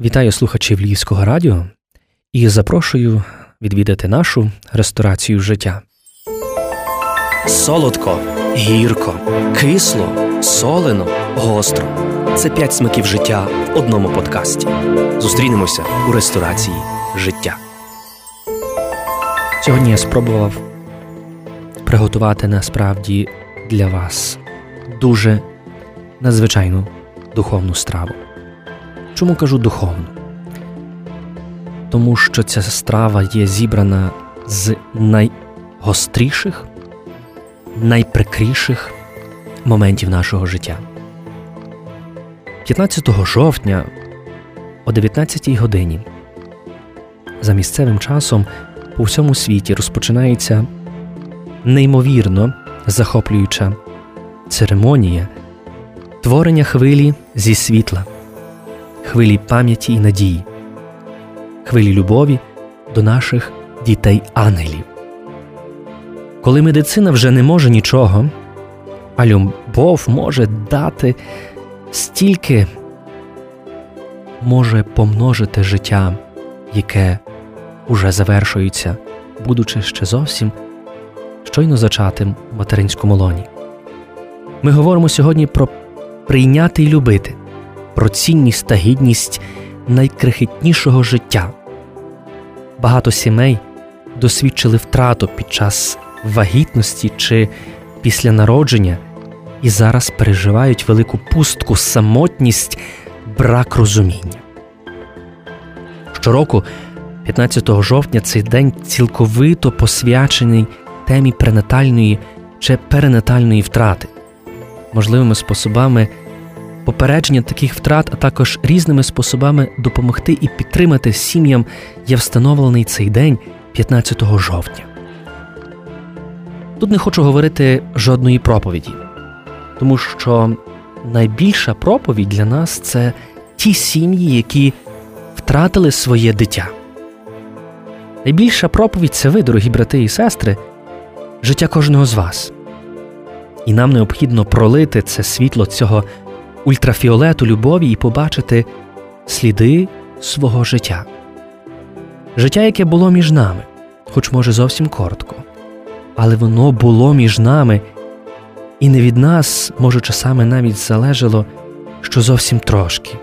Вітаю слухачів Львівського радіо і запрошую відвідати нашу ресторацію життя. Солодко, гірко, кисло, солено, гостро. Це п'ять смаків життя в одному подкасті. Зустрінемося у ресторації життя. Сьогодні я спробував приготувати насправді для вас дуже надзвичайну духовну страву. Чому кажу духовну? Тому що ця страва є зібрана з найгостріших, найприкріших моментів нашого життя. 15 жовтня о 19 годині за місцевим часом по всьому світі розпочинається неймовірно захоплююча церемонія творення хвилі зі світла хвилі пам'яті і надії, хвилі любові до наших дітей-ангелів. Коли медицина вже не може нічого, а любов може дати стільки, може помножити життя, яке уже завершується, будучи ще зовсім щойно зачатим в материнському лоні. Ми говоримо сьогодні про прийняти і любити про цінність та гідність найкрихітнішого життя. Багато сімей досвідчили втрату під час вагітності чи після народження і зараз переживають велику пустку, самотність, брак розуміння. Щороку, 15 жовтня, цей день цілковито посвячений темі пренатальної чи перинатальної втрати, можливими способами попередження таких втрат, а також різними способами допомогти і підтримати сім'ям є встановлений цей день 15 жовтня. Тут не хочу говорити жодної проповіді, тому що найбільша проповідь для нас це ті сім'ї, які втратили своє дитя. Найбільша проповідь це ви, дорогі брати і сестри, життя кожного з вас. І нам необхідно пролити це світло цього ультрафіолету любові і побачити сліди свого життя. Життя, яке було між нами, хоч може зовсім коротко, але воно було між нами, і не від нас, може, часами навіть залежало, що зовсім трошки.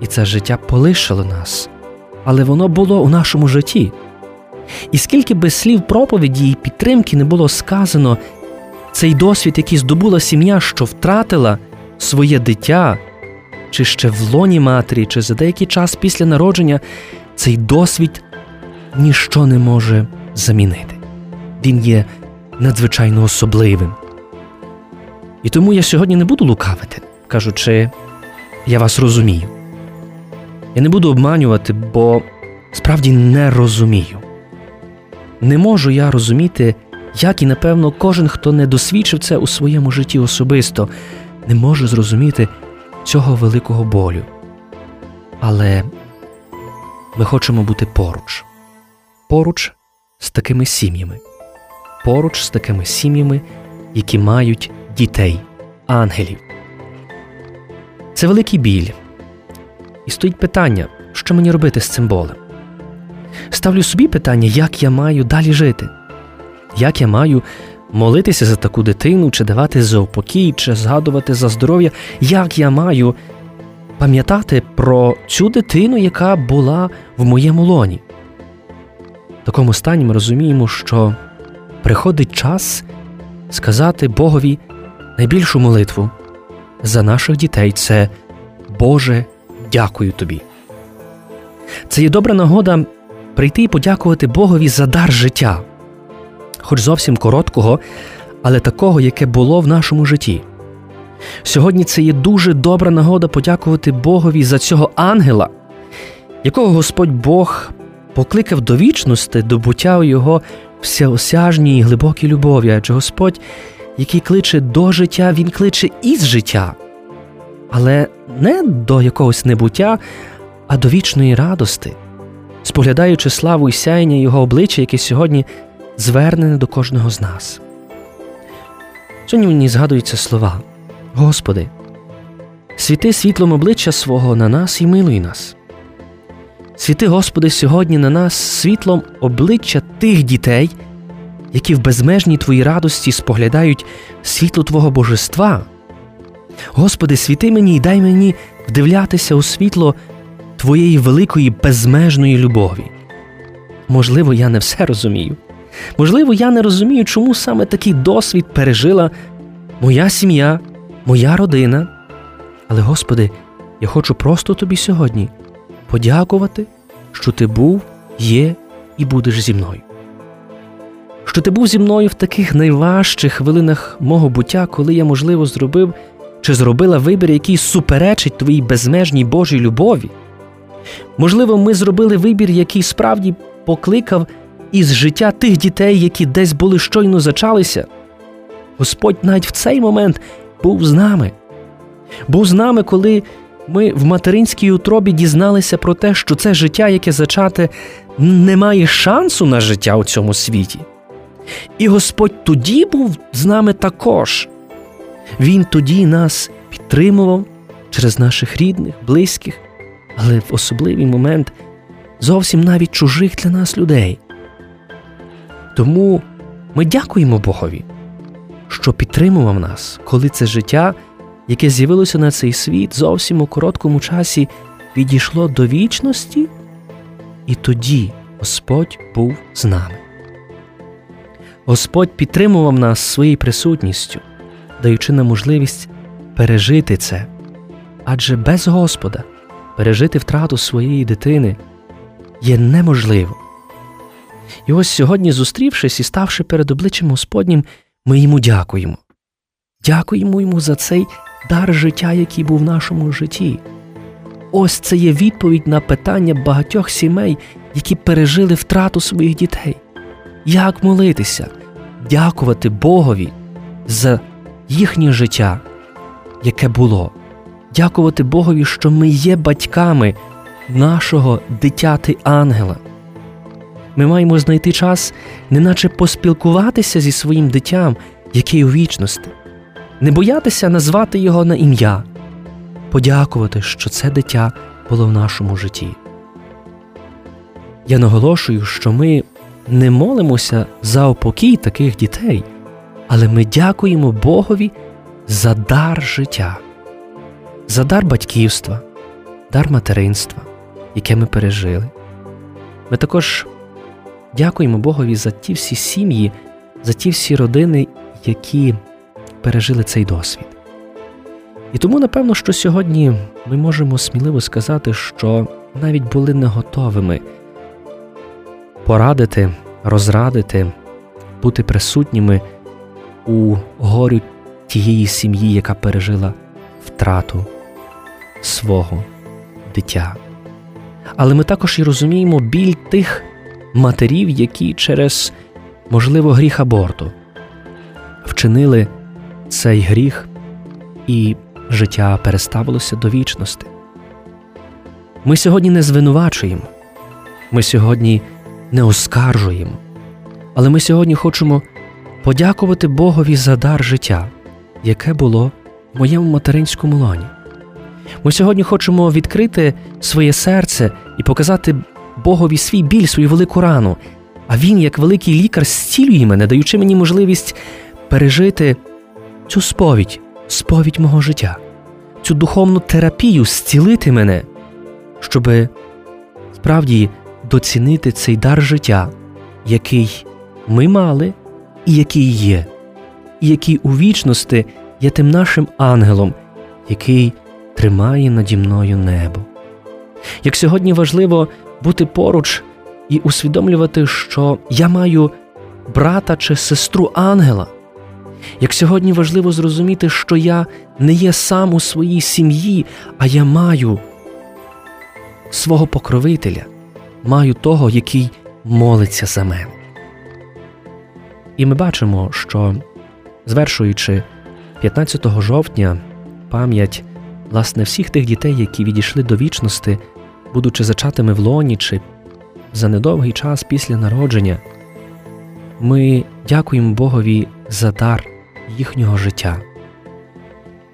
І це життя полишило нас, але воно було у нашому житті. І скільки би слів проповіді і підтримки не було сказано, цей досвід, який здобула сім'я, що втратила своє дитя, чи ще в лоні матері, чи за деякий час після народження, цей досвід ніщо не може замінити. Він є надзвичайно особливим. І тому я сьогодні не буду лукавити, кажучи, я вас розумію. Я не буду обманювати, бо справді не розумію. Не можу я розуміти, як і напевно кожен, хто не досвідчив це у своєму житті особисто, не може зрозуміти цього великого болю. Але ми хочемо бути поруч, поруч з такими сім'ями, поруч з такими сім'ями, які мають дітей, ангелів. Це великий біль. І стоїть питання, що мені робити з цим болем. Ставлю собі питання, як я маю далі жити, як я маю молитися за таку дитину, чи давати за упокій, чи згадувати за здоров'я, як я маю пам'ятати про цю дитину, яка була в моєму лоні. В такому стані ми розуміємо, що приходить час сказати Богові найбільшу молитву за наших дітей це Боже, дякую тобі. Це є добра нагода прийти і подякувати Богові за дар життя хоч зовсім короткого, але такого, яке було в нашому житті. Сьогодні це є дуже добра нагода подякувати Богові за цього ангела, якого Господь Бог покликав до вічності, до буття у Його всеосяжній і глибокій любові, адже Господь, який кличе до життя, Він кличе із життя, але не до якогось небуття, а до вічної радости, споглядаючи славу і сяєння Його обличчя, яке сьогодні звернене до кожного з нас. Сьогодні мені згадуються слова Господи, світи світлом обличчя свого на нас і милуй нас. Світи, Господи, сьогодні на нас світлом обличчя тих дітей, які в безмежній Твоїй радості споглядають світло Твого божества. Господи, світи мені і дай мені вдивлятися у світло Твоєї великої безмежної любові. Можливо, я не все розумію. Можливо, я не розумію, чому саме такий досвід пережила моя сім'я, моя родина. Але, Господи, я хочу просто тобі сьогодні подякувати, що ти був, є і будеш зі мною. Що ти був зі мною в таких найважчих хвилинах мого буття, коли я, можливо, зробив чи зробила вибір, який суперечить твоїй безмежній Божій любові. Можливо, ми зробили вибір, який справді покликав із життя тих дітей, які десь були щойно зачалися. Господь навіть в цей момент був з нами. Був з нами, коли ми в материнській утробі дізналися про те, що це життя, яке зачате, не має шансу на життя у цьому світі. І Господь тоді був з нами також. Він тоді нас підтримував через наших рідних, близьких, але в особливий момент зовсім навіть чужих для нас людей. Тому ми дякуємо Богові, що підтримував нас, коли це життя, яке з'явилося на цей світ, зовсім у короткому часі підійшло до вічності, і тоді Господь був з нами. Господь підтримував нас своєю присутністю, даючи нам можливість пережити це, адже без Господа пережити втрату своєї дитини є неможливо. І ось сьогодні, зустрівшись і ставши перед обличчям Господнім, ми йому дякуємо. Дякуємо йому за цей дар життя, який був в нашому житті. Ось це є відповідь на питання багатьох сімей, які пережили втрату своїх дітей. Як молитися, дякувати Богові за їхнє життя, яке було, дякувати Богові, що ми є батьками нашого дитяти ангела. Ми маємо знайти час, неначе поспілкуватися зі своїм дитям, яке у вічності, не боятися назвати його на ім'я, подякувати, що це дитя було в нашому житті. Я наголошую, що ми не молимося за опокій таких дітей, але ми дякуємо Богові за дар життя, за дар батьківства, дар материнства, яке ми пережили. Ми також дякуємо Богові за ті всі сім'ї, за ті всі родини, які пережили цей досвід. І тому, напевно, що сьогодні ми можемо сміливо сказати, що навіть були не готовими порадити, розрадити, бути присутніми у горю тієї сім'ї, яка пережила втрату свого дитя. Але ми також і розуміємо біль тих матерів, які через, можливо, гріх аборту вчинили цей гріх, і життя переставилося до вічності. Ми сьогодні не звинувачуємо, ми сьогодні не оскаржуємо, але ми сьогодні хочемо подякувати Богові за дар життя, яке було в моєму материнському лоні. Ми сьогодні хочемо відкрити своє серце і показати Богові свій біль, свою велику рану. А він, як великий лікар, зцілює мене, даючи мені можливість пережити цю сповідь, сповідь мого життя, цю духовну терапію, зцілити мене, щоб справді доцінити цей дар життя, який ми мали і який є, і який у вічності є тим нашим ангелом, який тримає наді мною небо. Як сьогодні важливо бути поруч і усвідомлювати, що я маю брата чи сестру ангела, як сьогодні важливо зрозуміти, що я не є сам у своїй сім'ї, а я маю свого покровителя, маю того, який молиться за мене. І ми бачимо, що, звершуючи 15 жовтня пам'ять власне всіх тих дітей, які відійшли до вічності, будучи зачатими в лоні чи за недовгий час після народження, ми дякуємо Богові за дар їхнього життя.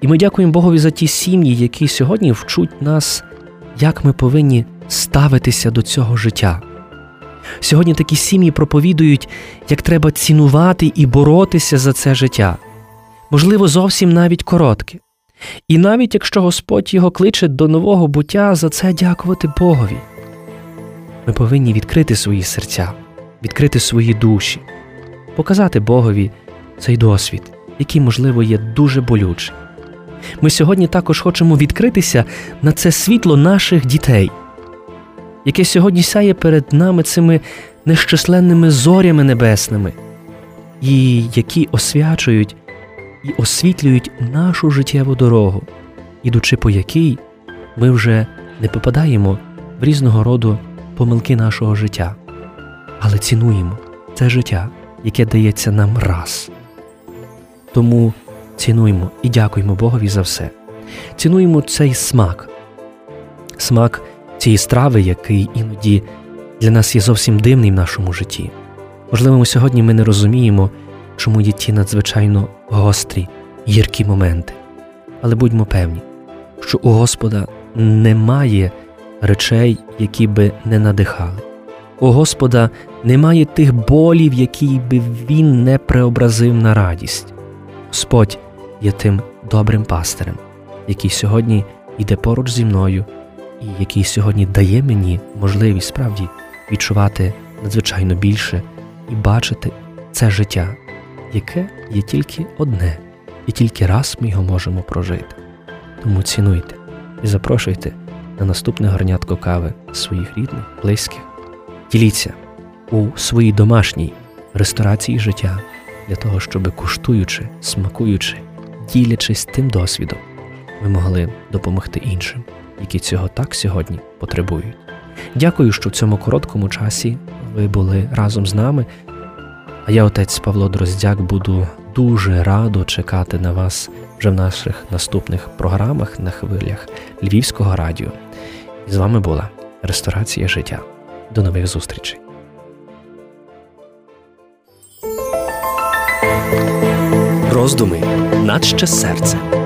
І ми дякуємо Богові за ті сім'ї, які сьогодні вчуть нас як ми повинні ставитися до цього життя. Сьогодні такі сім'ї проповідують, як треба цінувати і боротися за це життя, можливо, зовсім навіть коротке. І навіть якщо Господь його кличе до нового буття, за це дякувати Богові. Ми повинні відкрити свої серця, відкрити свої душі, показати Богові цей досвід, який, можливо, є дуже болючий. Ми сьогодні також хочемо відкритися на це світло наших дітей, яке сьогодні сяє перед нами цими нещисленними зорями небесними, і які освячують і освітлюють нашу життєву дорогу, ідучи по якій ми вже не попадаємо в різного роду помилки нашого життя, але цінуємо це життя, яке дається нам раз. Тому цінуємо і дякуємо Богові за все. Цінуємо цей смак, смак цієї страви, який іноді для нас є зовсім дивний в нашому житті. Можливо, ми сьогодні ми не розуміємо, чому є ті надзвичайно гострі, гіркі моменти. Але будьмо певні, що у Господа немає речей, які би не надихали. У Господа немає тих болів, які би Він не преобразив на радість. Господь є тим добрим пастирем, який сьогодні йде поруч зі мною, і який сьогодні дає мені можливість справді відчувати надзвичайно більше і бачити це життя, яке є тільки одне, і тільки раз ми його можемо прожити. Тому цінуйте і запрошуйте на наступне горнятко кави своїх рідних, близьких. Діліться у своїй домашній ресторації життя для того, щоб куштуючи, смакуючи, ділячись тим досвідом, ми могли допомогти іншим, які цього так сьогодні потребують. Дякую, що в цьому короткому часі ви були разом з нами. А я, отець Павло Дроздяк, буду дуже радо чекати на вас вже в наших наступних програмах на хвилях Львівського радіо. І з вами була Ресторація життя. До нових зустрічей. Роздуми наче серце.